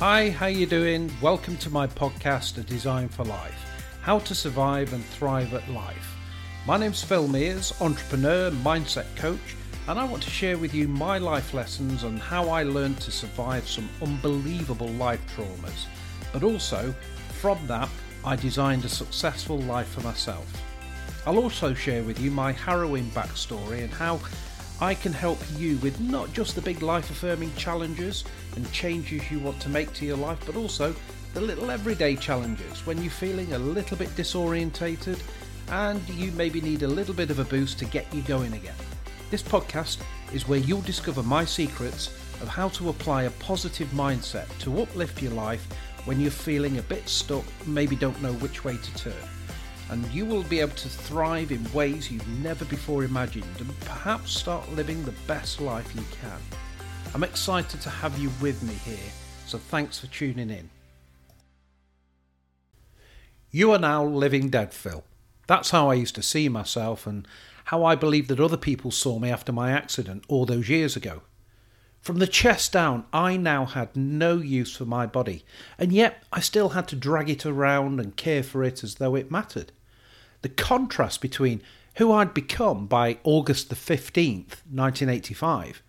Hi, how you doing? Welcome to my podcast, A Design for Life: How to Survive and Thrive at Life. My name's Phil Mears, entrepreneur, mindset coach, and I want to share with you my life lessons on how I learned to survive some unbelievable life traumas. But also, from that, I designed a successful life for myself. I'll also share with you my harrowing backstory and how I can help you with not just the big life affirming challenges and changes you want to make to your life, but also the little everyday challenges when you're feeling a little bit disorientated and you maybe need a little bit of a boost to get you going again. This podcast is where you'll discover my secrets of how to apply a positive mindset to uplift your life when you're feeling a bit stuck, maybe don't know which way to turn and you will be able to thrive in ways you've never before imagined and perhaps start living the best life you can. I'm excited to have you with me here, so thanks for tuning in. You are now living dead, Phil. That's how I used to see myself and how I believed that other people saw me after my accident all those years ago. From the chest down, I now had no use for my body, and yet I still had to drag it around and care for it as though it mattered the contrast between who I'd become by August the 15th, 1985,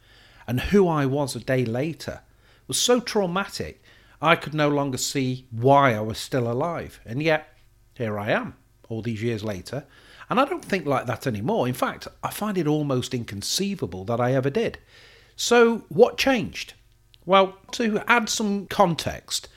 and who I was a day later was so traumatic I could no longer see why I was still alive. And yet, here I am, all these years later, and I don't think like that anymore. In fact, I find it almost inconceivable that I ever did. So, what changed? Well, to add some context,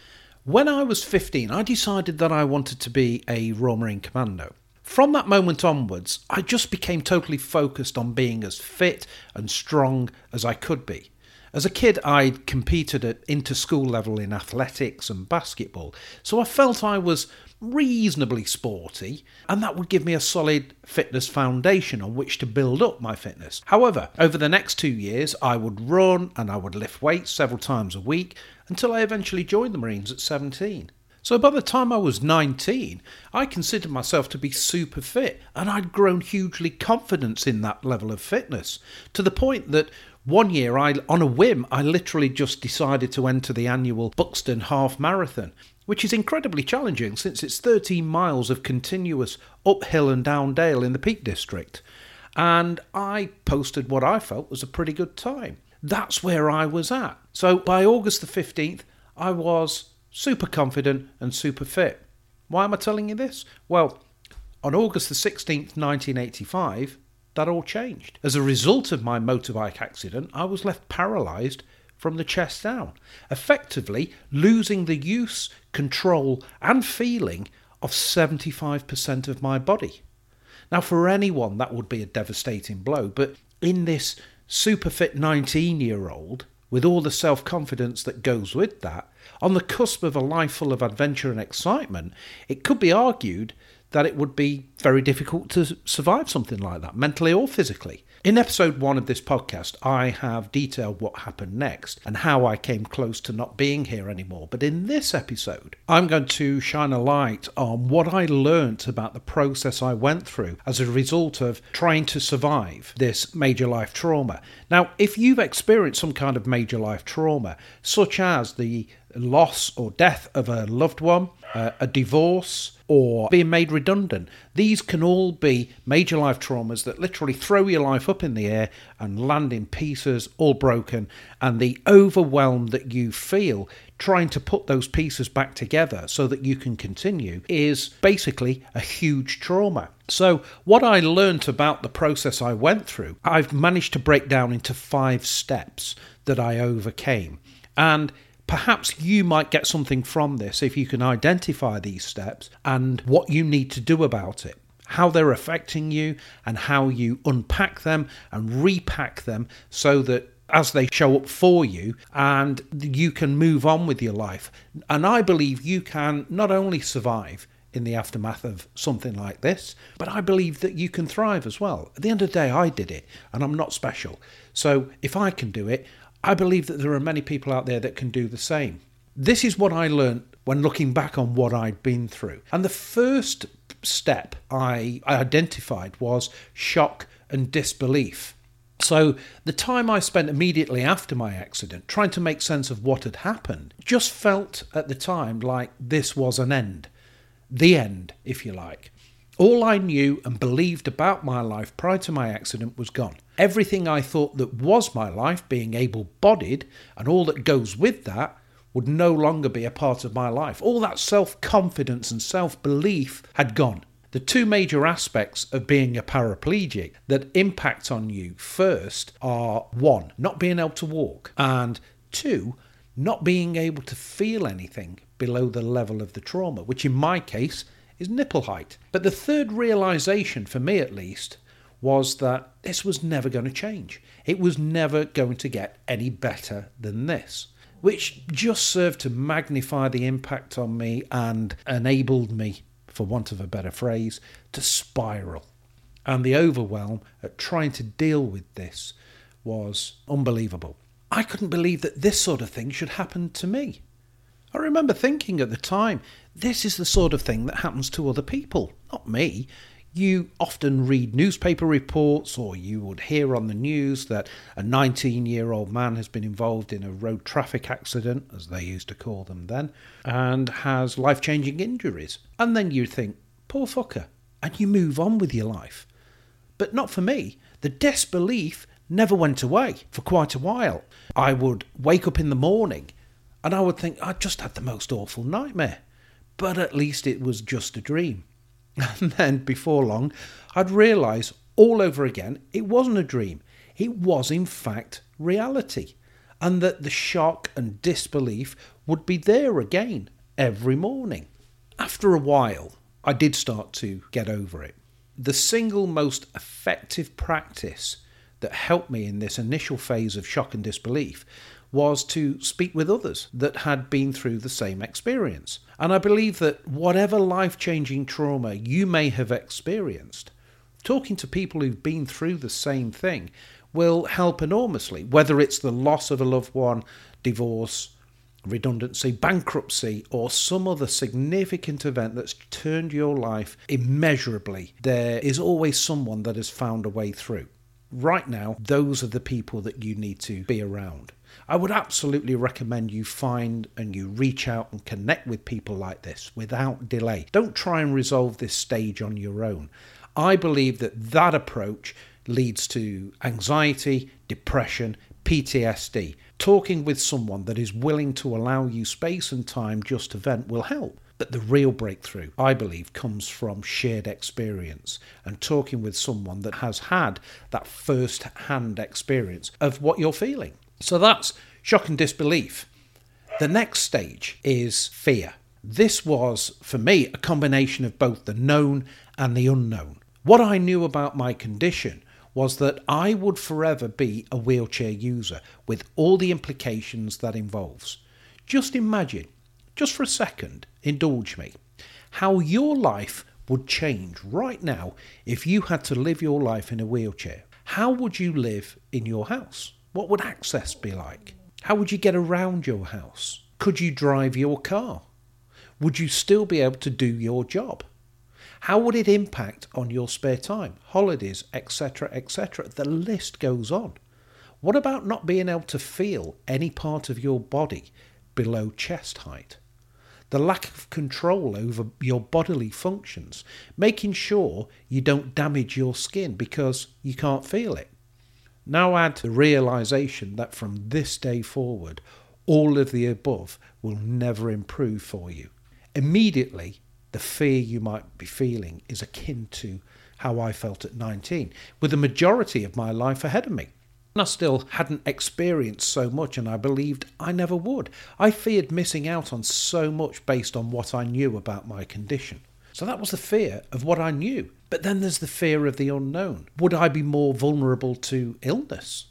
when I was 15, I decided that I wanted to be a Royal Marine Commando. From that moment onwards, I just became totally focused on being as fit and strong as I could be. As a kid, I'd competed at inter school level in athletics and basketball, so I felt I was reasonably sporty, and that would give me a solid fitness foundation on which to build up my fitness. However, over the next two years, I would run and I would lift weights several times a week until I eventually joined the Marines at 17. So by the time I was 19, I considered myself to be super fit, and I'd grown hugely confident in that level of fitness to the point that one year, I, on a whim, I literally just decided to enter the annual Buxton Half Marathon, which is incredibly challenging since it's 13 miles of continuous uphill and down dale in the Peak District. And I posted what I felt was a pretty good time. That's where I was at. So by August the 15th, I was super confident and super fit. Why am I telling you this? Well, on August the 16th, 1985, that all changed. As a result of my motorbike accident, I was left paralysed from the chest down, effectively losing the use, control, and feeling of 75% of my body. Now, for anyone, that would be a devastating blow, but in this super fit 19 year old, with all the self confidence that goes with that, on the cusp of a life full of adventure and excitement, it could be argued that it would be very difficult to survive something like that, mentally or physically. In episode one of this podcast, I have detailed what happened next and how I came close to not being here anymore. But in this episode, I'm going to shine a light on what I learnt about the process I went through as a result of trying to survive this major life trauma. Now, if you've experienced some kind of major life trauma, such as the loss or death of a loved one, uh, a divorce, or being made redundant. These can all be major life traumas that literally throw your life up in the air and land in pieces, all broken, and the overwhelm that you feel trying to put those pieces back together so that you can continue is basically a huge trauma. So, what I learnt about the process I went through, I've managed to break down into five steps that I overcame. And Perhaps you might get something from this if you can identify these steps and what you need to do about it how they're affecting you and how you unpack them and repack them so that as they show up for you and you can move on with your life. And I believe you can not only survive in the aftermath of something like this, but I believe that you can thrive as well. At the end of the day, I did it and I'm not special. So if I can do it, I believe that there are many people out there that can do the same. This is what I learned when looking back on what I'd been through. And the first step I identified was shock and disbelief. So, the time I spent immediately after my accident trying to make sense of what had happened just felt at the time like this was an end. The end, if you like. All I knew and believed about my life prior to my accident was gone. Everything I thought that was my life, being able bodied, and all that goes with that, would no longer be a part of my life. All that self confidence and self belief had gone. The two major aspects of being a paraplegic that impact on you first are one, not being able to walk, and two, not being able to feel anything below the level of the trauma, which in my case is nipple height. But the third realization, for me at least, was that this was never going to change. It was never going to get any better than this, which just served to magnify the impact on me and enabled me for want of a better phrase, to spiral. And the overwhelm at trying to deal with this was unbelievable. I couldn't believe that this sort of thing should happen to me. I remember thinking at the time, this is the sort of thing that happens to other people, not me. You often read newspaper reports, or you would hear on the news that a 19 year old man has been involved in a road traffic accident, as they used to call them then, and has life changing injuries. And then you think, poor fucker, and you move on with your life. But not for me. The disbelief never went away for quite a while. I would wake up in the morning and I would think, I just had the most awful nightmare. But at least it was just a dream. And then before long, I'd realise all over again it wasn't a dream. It was, in fact, reality. And that the shock and disbelief would be there again every morning. After a while, I did start to get over it. The single most effective practice that helped me in this initial phase of shock and disbelief was to speak with others that had been through the same experience. And I believe that whatever life changing trauma you may have experienced, talking to people who've been through the same thing will help enormously, whether it's the loss of a loved one, divorce, redundancy, bankruptcy, or some other significant event that's turned your life immeasurably. There is always someone that has found a way through. Right now, those are the people that you need to be around. I would absolutely recommend you find and you reach out and connect with people like this without delay. Don't try and resolve this stage on your own. I believe that that approach leads to anxiety, depression, PTSD. Talking with someone that is willing to allow you space and time just to vent will help. But the real breakthrough, I believe, comes from shared experience and talking with someone that has had that first hand experience of what you're feeling. So that's shock and disbelief. The next stage is fear. This was, for me, a combination of both the known and the unknown. What I knew about my condition was that I would forever be a wheelchair user with all the implications that involves. Just imagine, just for a second, indulge me, how your life would change right now if you had to live your life in a wheelchair. How would you live in your house? What would access be like? How would you get around your house? Could you drive your car? Would you still be able to do your job? How would it impact on your spare time, holidays, etc., etc.? The list goes on. What about not being able to feel any part of your body below chest height? The lack of control over your bodily functions, making sure you don't damage your skin because you can't feel it. Now add the realization that from this day forward, all of the above will never improve for you. Immediately, the fear you might be feeling is akin to how I felt at 19, with the majority of my life ahead of me. I still hadn't experienced so much, and I believed I never would. I feared missing out on so much based on what I knew about my condition. So that was the fear of what I knew. But then there's the fear of the unknown. Would I be more vulnerable to illness?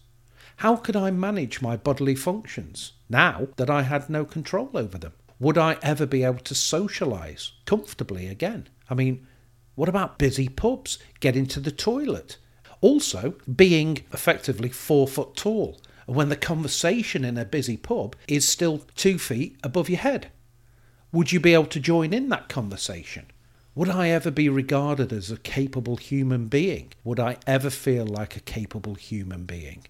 How could I manage my bodily functions now that I had no control over them? Would I ever be able to socialise comfortably again? I mean, what about busy pubs, getting to the toilet? Also, being effectively four foot tall, and when the conversation in a busy pub is still two feet above your head. Would you be able to join in that conversation? Would I ever be regarded as a capable human being? Would I ever feel like a capable human being?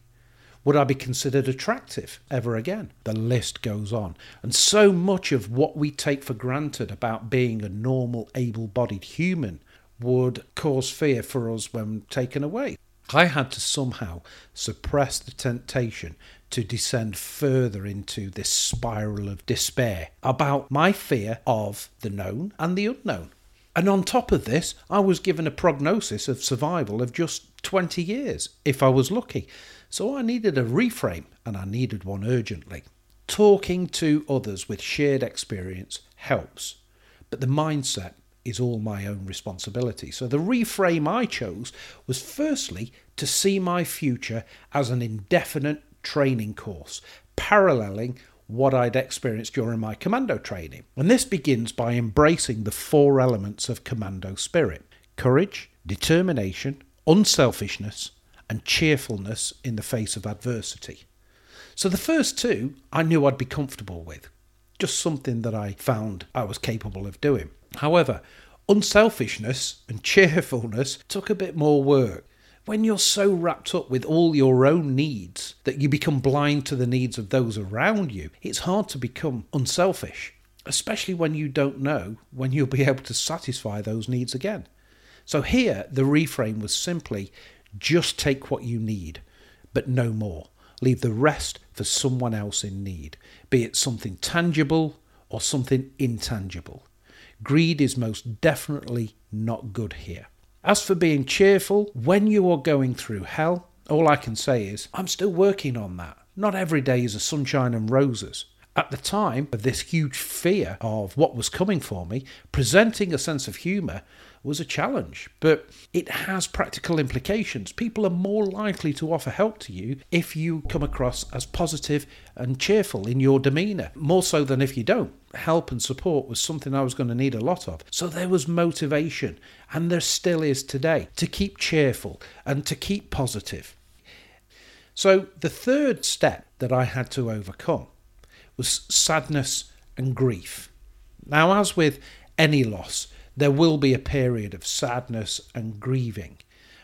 Would I be considered attractive ever again? The list goes on. And so much of what we take for granted about being a normal, able bodied human would cause fear for us when taken away. I had to somehow suppress the temptation to descend further into this spiral of despair about my fear of the known and the unknown. And on top of this, I was given a prognosis of survival of just 20 years, if I was lucky. So I needed a reframe, and I needed one urgently. Talking to others with shared experience helps, but the mindset is all my own responsibility. So the reframe I chose was firstly to see my future as an indefinite training course, paralleling what I'd experienced during my commando training. And this begins by embracing the four elements of commando spirit courage, determination, unselfishness, and cheerfulness in the face of adversity. So the first two I knew I'd be comfortable with, just something that I found I was capable of doing. However, unselfishness and cheerfulness took a bit more work when you're so wrapped up with all your own needs that you become blind to the needs of those around you, it's hard to become unselfish, especially when you don't know when you'll be able to satisfy those needs again. So here, the reframe was simply just take what you need, but no more. Leave the rest for someone else in need, be it something tangible or something intangible. Greed is most definitely not good here. As for being cheerful, when you are going through hell, all I can say is, I'm still working on that. Not every day is a sunshine and roses. At the time of this huge fear of what was coming for me, presenting a sense of humour was a challenge, but it has practical implications. People are more likely to offer help to you if you come across as positive and cheerful in your demeanour, more so than if you don't. Help and support was something I was going to need a lot of. So there was motivation, and there still is today, to keep cheerful and to keep positive. So the third step that I had to overcome was sadness and grief. Now, as with any loss, there will be a period of sadness and grieving.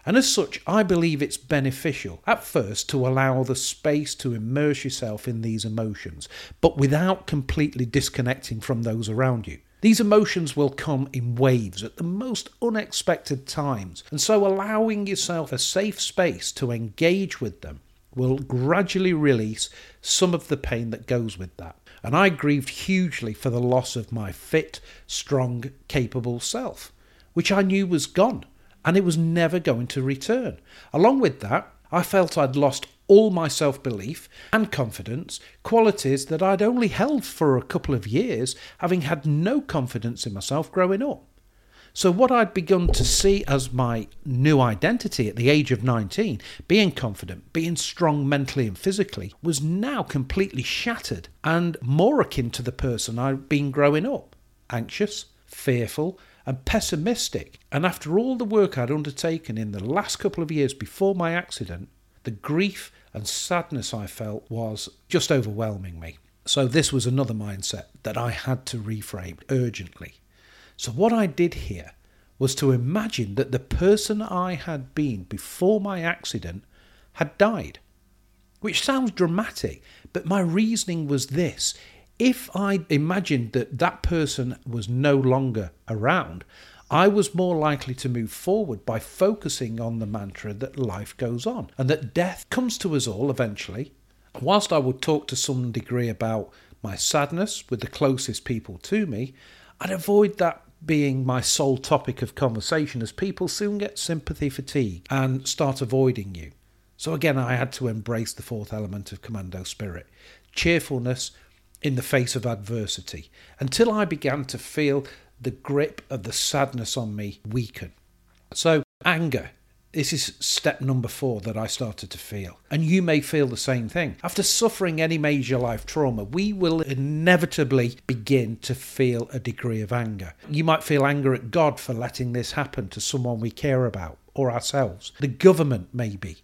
And as such, I believe it's beneficial at first to allow the space to immerse yourself in these emotions, but without completely disconnecting from those around you. These emotions will come in waves at the most unexpected times, and so allowing yourself a safe space to engage with them will gradually release some of the pain that goes with that and I grieved hugely for the loss of my fit, strong, capable self, which I knew was gone and it was never going to return. Along with that, I felt I'd lost all my self belief and confidence, qualities that I'd only held for a couple of years, having had no confidence in myself growing up. So, what I'd begun to see as my new identity at the age of 19, being confident, being strong mentally and physically, was now completely shattered and more akin to the person I'd been growing up anxious, fearful, and pessimistic. And after all the work I'd undertaken in the last couple of years before my accident, the grief and sadness I felt was just overwhelming me. So, this was another mindset that I had to reframe urgently. So, what I did here was to imagine that the person I had been before my accident had died. Which sounds dramatic, but my reasoning was this if I imagined that that person was no longer around, I was more likely to move forward by focusing on the mantra that life goes on and that death comes to us all eventually. Whilst I would talk to some degree about my sadness with the closest people to me, I'd avoid that being my sole topic of conversation as people soon get sympathy fatigue and start avoiding you. So again, I had to embrace the fourth element of commando spirit cheerfulness in the face of adversity until I began to feel the grip of the sadness on me weaken. So, anger this is step number four that I started to feel. And you may feel the same thing. After suffering any major life trauma, we will inevitably begin to feel a degree of anger. You might feel anger at God for letting this happen to someone we care about or ourselves. The government, maybe.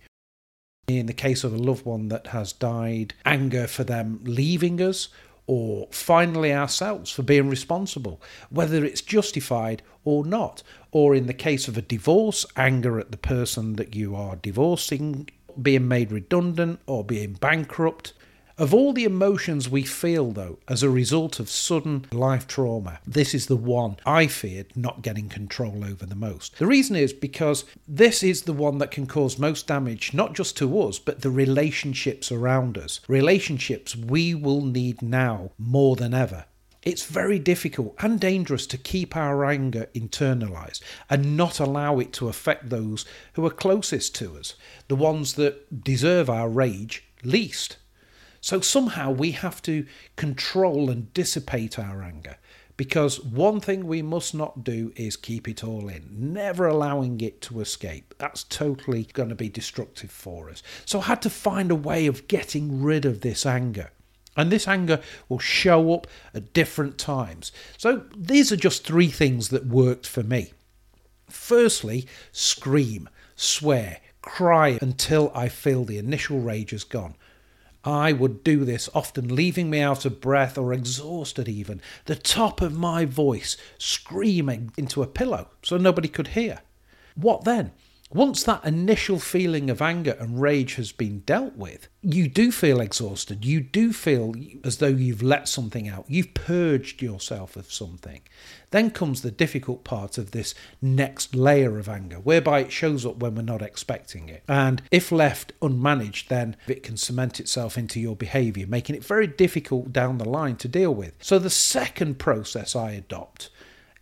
In the case of a loved one that has died, anger for them leaving us or finally ourselves for being responsible, whether it's justified or not. Or in the case of a divorce, anger at the person that you are divorcing, being made redundant or being bankrupt, of all the emotions we feel, though, as a result of sudden life trauma, this is the one I feared not getting control over the most. The reason is because this is the one that can cause most damage, not just to us, but the relationships around us. Relationships we will need now more than ever. It's very difficult and dangerous to keep our anger internalized and not allow it to affect those who are closest to us, the ones that deserve our rage least. So somehow we have to control and dissipate our anger. Because one thing we must not do is keep it all in, never allowing it to escape. That's totally going to be destructive for us. So I had to find a way of getting rid of this anger. And this anger will show up at different times. So these are just three things that worked for me. Firstly, scream, swear, cry until I feel the initial rage is gone. I would do this, often leaving me out of breath or exhausted, even, the top of my voice screaming into a pillow so nobody could hear. What then? Once that initial feeling of anger and rage has been dealt with, you do feel exhausted. You do feel as though you've let something out. You've purged yourself of something. Then comes the difficult part of this next layer of anger, whereby it shows up when we're not expecting it. And if left unmanaged, then it can cement itself into your behavior, making it very difficult down the line to deal with. So the second process I adopt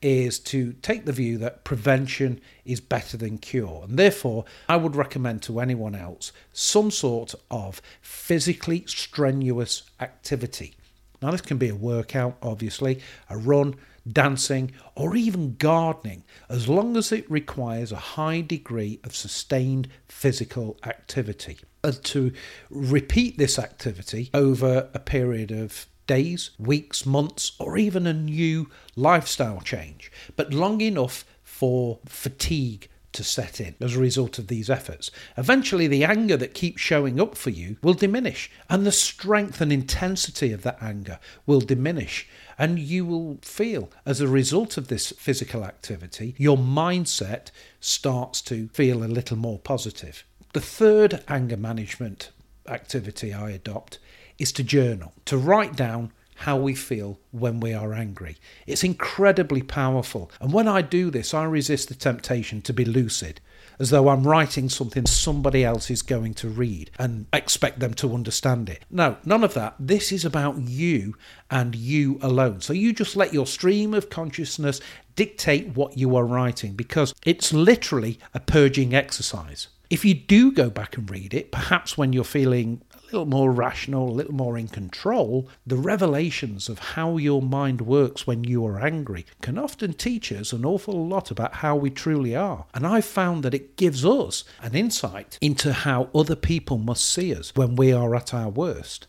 is to take the view that prevention is better than cure. And therefore, I would recommend to anyone else some sort of physically strenuous activity. Now, this can be a workout, obviously, a run, dancing, or even gardening, as long as it requires a high degree of sustained physical activity. And to repeat this activity over a period of days, weeks, months, or even a new lifestyle change, but long enough for fatigue to set in as a result of these efforts. Eventually, the anger that keeps showing up for you will diminish, and the strength and intensity of that anger will diminish. And you will feel, as a result of this physical activity, your mindset starts to feel a little more positive. The third anger management activity I adopt is to journal, to write down how we feel when we are angry. It's incredibly powerful. And when I do this, I resist the temptation to be lucid, as though I'm writing something somebody else is going to read and expect them to understand it. No, none of that. This is about you and you alone. So you just let your stream of consciousness dictate what you are writing because it's literally a purging exercise. If you do go back and read it, perhaps when you're feeling little more rational, a little more in control, the revelations of how your mind works when you are angry can often teach us an awful lot about how we truly are. And I've found that it gives us an insight into how other people must see us when we are at our worst.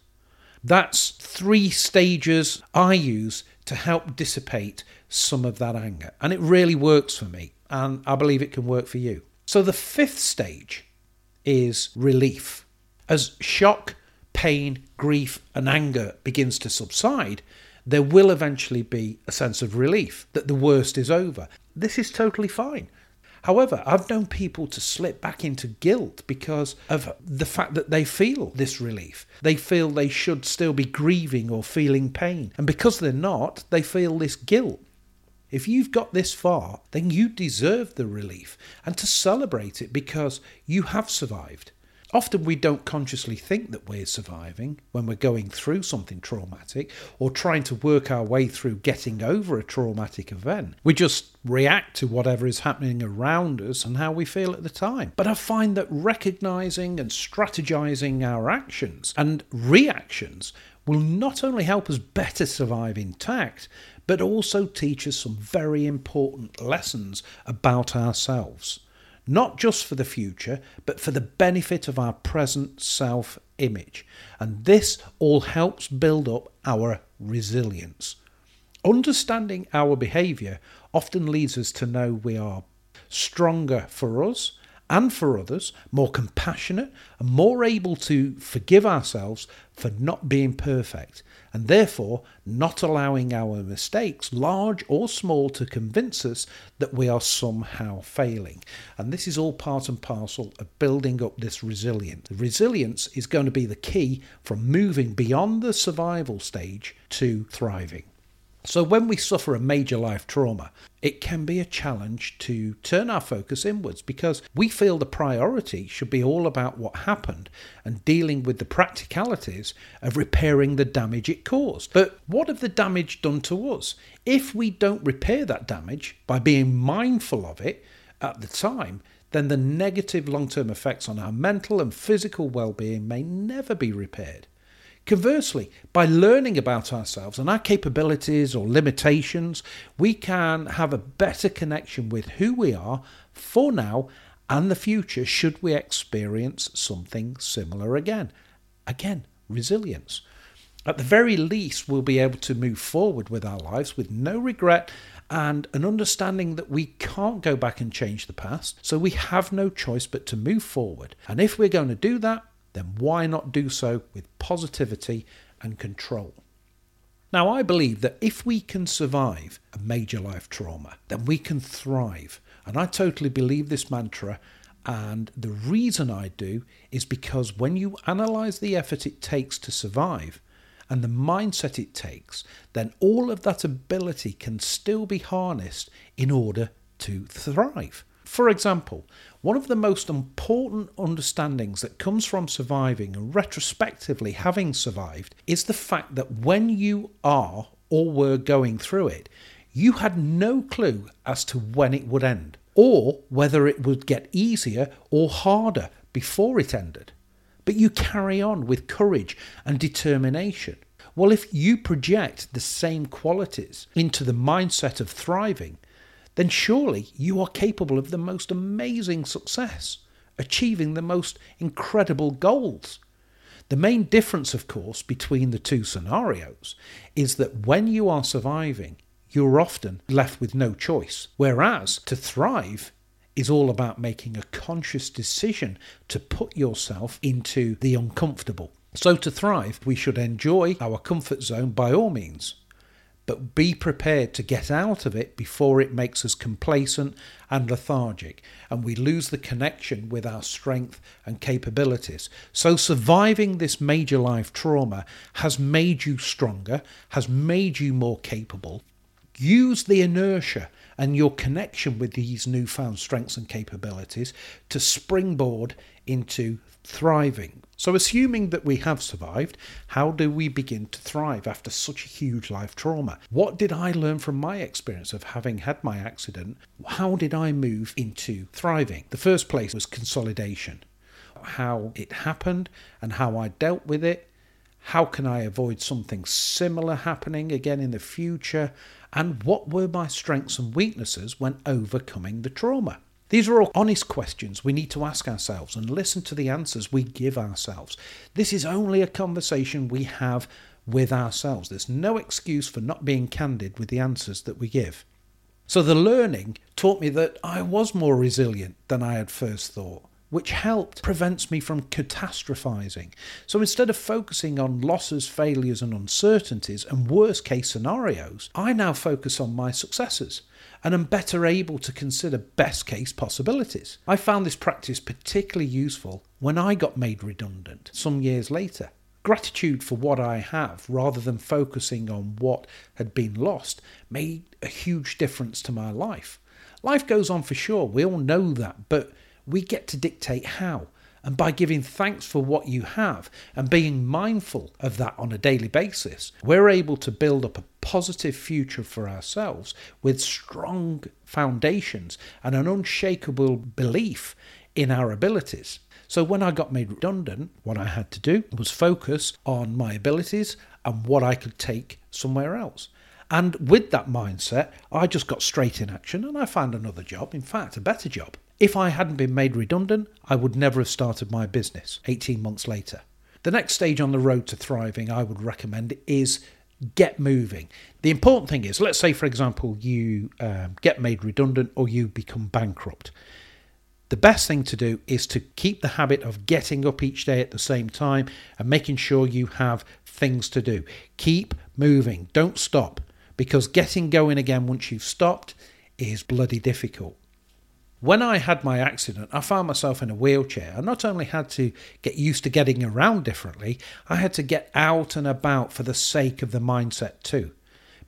That's three stages I use to help dissipate some of that anger. And it really works for me. And I believe it can work for you. So the fifth stage is relief. As shock, pain, grief, and anger begins to subside, there will eventually be a sense of relief that the worst is over. This is totally fine. However, I've known people to slip back into guilt because of the fact that they feel this relief. They feel they should still be grieving or feeling pain. And because they're not, they feel this guilt. If you've got this far, then you deserve the relief and to celebrate it because you have survived. Often we don't consciously think that we're surviving when we're going through something traumatic or trying to work our way through getting over a traumatic event. We just react to whatever is happening around us and how we feel at the time. But I find that recognizing and strategizing our actions and reactions will not only help us better survive intact, but also teach us some very important lessons about ourselves not just for the future, but for the benefit of our present self image. And this all helps build up our resilience. Understanding our behaviour often leads us to know we are stronger for us and for others, more compassionate, and more able to forgive ourselves for not being perfect, and therefore not allowing our mistakes, large or small, to convince us that we are somehow failing. And this is all part and parcel of building up this resilience. Resilience is going to be the key from moving beyond the survival stage to thriving. So, when we suffer a major life trauma, it can be a challenge to turn our focus inwards because we feel the priority should be all about what happened and dealing with the practicalities of repairing the damage it caused. But what of the damage done to us? If we don't repair that damage by being mindful of it at the time, then the negative long term effects on our mental and physical well being may never be repaired. Conversely, by learning about ourselves and our capabilities or limitations, we can have a better connection with who we are for now and the future should we experience something similar again. Again, resilience. At the very least, we'll be able to move forward with our lives with no regret and an understanding that we can't go back and change the past, so we have no choice but to move forward. And if we're going to do that, then why not do so with positivity and control? Now, I believe that if we can survive a major life trauma, then we can thrive. And I totally believe this mantra. And the reason I do is because when you analyze the effort it takes to survive and the mindset it takes, then all of that ability can still be harnessed in order to thrive. For example, one of the most important understandings that comes from surviving and retrospectively having survived is the fact that when you are or were going through it, you had no clue as to when it would end or whether it would get easier or harder before it ended. But you carry on with courage and determination. Well, if you project the same qualities into the mindset of thriving, then surely you are capable of the most amazing success, achieving the most incredible goals. The main difference, of course, between the two scenarios is that when you are surviving, you're often left with no choice, whereas to thrive is all about making a conscious decision to put yourself into the uncomfortable. So, to thrive, we should enjoy our comfort zone by all means but be prepared to get out of it before it makes us complacent and lethargic and we lose the connection with our strength and capabilities. So, surviving this major life trauma has made you stronger, has made you more capable. Use the inertia and your connection with these newfound strengths and capabilities to springboard into thriving. So, assuming that we have survived, how do we begin to thrive after such a huge life trauma? What did I learn from my experience of having had my accident? How did I move into thriving? The first place was consolidation. How it happened and how I dealt with it. How can I avoid something similar happening again in the future? And what were my strengths and weaknesses when overcoming the trauma? These are all honest questions we need to ask ourselves and listen to the answers we give ourselves. This is only a conversation we have with ourselves. There's no excuse for not being candid with the answers that we give. So the learning taught me that I was more resilient than I had first thought which helped prevents me from catastrophizing. So instead of focusing on losses, failures, and uncertainties and worst case scenarios, I now focus on my successes and am better able to consider best case possibilities. I found this practice particularly useful when I got made redundant some years later. Gratitude for what I have rather than focusing on what had been lost made a huge difference to my life. Life goes on for sure, we all know that, but we get to dictate how. And by giving thanks for what you have and being mindful of that on a daily basis, we're able to build up a positive future for ourselves with strong foundations and an unshakable belief in our abilities. So when I got made redundant, what I had to do was focus on my abilities and what I could take somewhere else. And with that mindset, I just got straight in action and I found another job, in fact, a better job. If I hadn't been made redundant, I would never have started my business 18 months later. The next stage on the road to thriving I would recommend is get moving. The important thing is, let's say, for example, you um, get made redundant or you become bankrupt. the best thing to do is to keep the habit of getting up each day at the same time and making sure you have things to do. Keep moving, don't stop, because getting going again once you've stopped is bloody difficult. When I had my accident, I found myself in a wheelchair. I not only had to get used to getting around differently, I had to get out and about for the sake of the mindset too.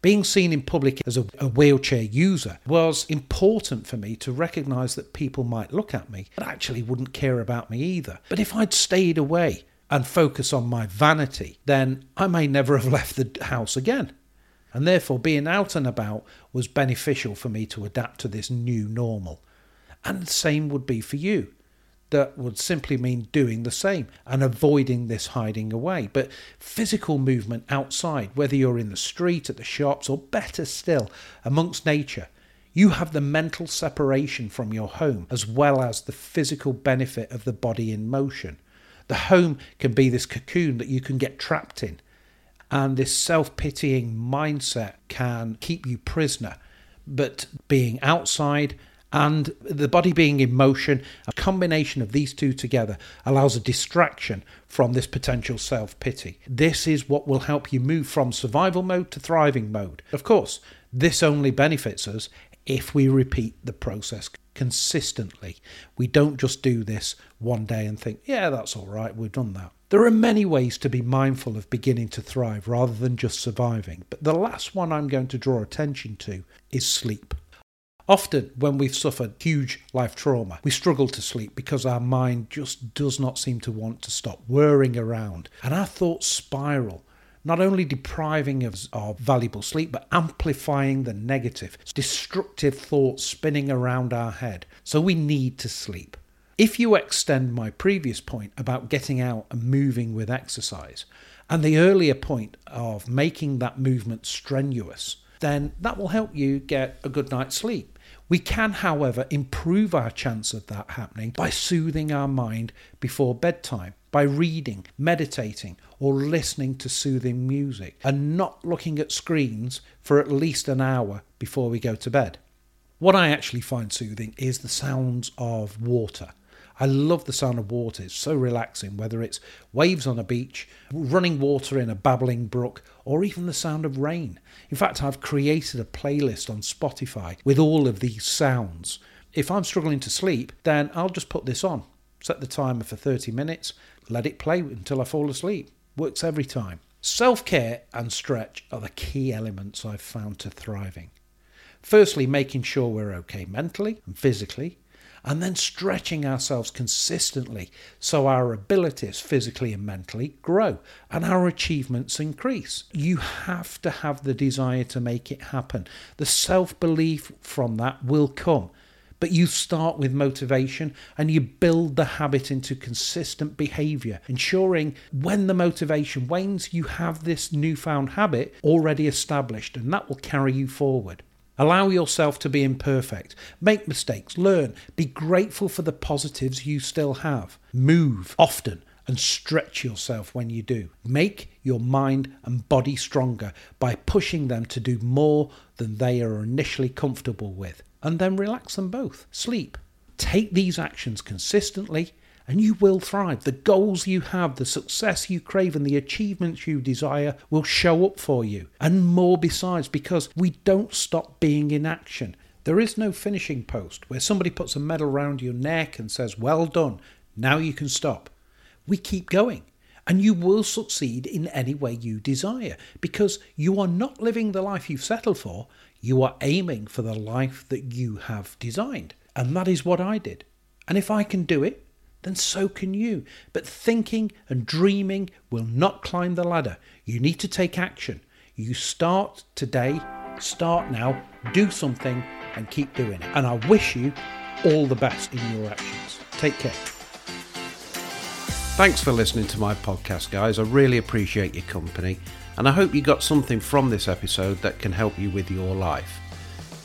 Being seen in public as a, wheelchair user was important for me to recognise that people might look at me, but actually wouldn't care about me either. But if I'd stayed away and focused on my vanity, then I may never have left the house again. And therefore, being out and about was beneficial for me to adapt to this new normal. And the same would be for you. That would simply mean doing the same and avoiding this hiding away. But physical movement outside, whether you're in the street, at the shops, or better still, amongst nature, you have the mental separation from your home as well as the physical benefit of the body in motion. The home can be this cocoon that you can get trapped in, and this self pitying mindset can keep you prisoner. But being outside and the body being in motion, a combination of these two together allows a distraction from this potential self pity. This is what will help you move from survival mode to thriving mode. Of course, this only benefits us if we repeat the process consistently. We don't just do this one day and think, yeah, that's all right, we've done that. There are many ways to be mindful of beginning to thrive rather than just surviving, but the last one I'm going to draw attention to is sleep. Often, when we've suffered huge life trauma, we struggle to sleep because our mind just does not seem to want to stop whirring around, and our thoughts spiral, not only depriving us of valuable sleep, but amplifying the negative, destructive thoughts spinning around our head. So we need to sleep. If you extend my previous point about getting out and moving with exercise, and the earlier point of making that movement strenuous, then that will help you get a good night's sleep. We can, however, improve our chance of that happening by soothing our mind before bedtime, by reading, meditating, or listening to soothing music, and not looking at screens for at least an hour before we go to bed. What I actually find soothing is the sounds of water. I love the sound of water. It's so relaxing, whether it's waves on a beach, running water in a babbling brook, or even the sound of rain. In fact, I've created a playlist on Spotify with all of these sounds. If I'm struggling to sleep, then I'll just put this on, set the timer for 30 minutes, let it play until I fall asleep. Works every time. Self care and stretch are the key elements I've found to thriving. Firstly, making sure we're okay mentally and physically and then stretching ourselves consistently so our abilities physically and mentally grow and our achievements increase. You have to have the desire to make it happen. The self belief from that will come. But you start with motivation and you build the habit into consistent behavior, ensuring when the motivation wanes, you have this newfound habit already established, and that will carry you forward. Allow yourself to be imperfect. Make mistakes, learn, be grateful for the positives you still have. Move often and stretch yourself when you do. Make your mind and body stronger by pushing them to do more than they are initially comfortable with. And then relax them both. Sleep. Take these actions consistently and you will thrive. The goals you have, the success you crave, and the achievements you desire will show up for you, and more besides, because we don't stop being in action. There is no finishing post where somebody puts a medal round your neck and says, Well done, now you can stop. We keep going. And you will succeed in any way you desire because you are not living the life you've settled for, you are aiming for the life that you have designed. And that is what I did. And if I can do it, then so can you. But thinking and dreaming will not climb the ladder. You need to take action. You start today, start now, do something, and keep doing it. And I wish you all the best in your actions. Take care. Thanks for listening to my podcast, guys. I really appreciate your company, and I hope you got something from this episode that can help you with your life.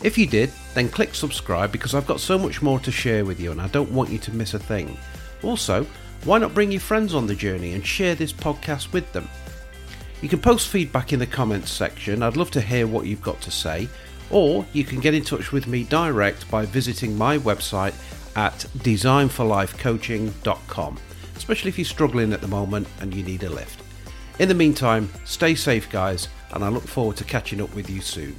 If you did, then click subscribe because I've got so much more to share with you and I don't want you to miss a thing. Also, why not bring your friends on the journey and share this podcast with them? You can post feedback in the comments section, I'd love to hear what you've got to say, or you can get in touch with me direct by visiting my website at designforlifecoaching.com, especially if you're struggling at the moment and you need a lift. In the meantime, stay safe, guys, and I look forward to catching up with you soon.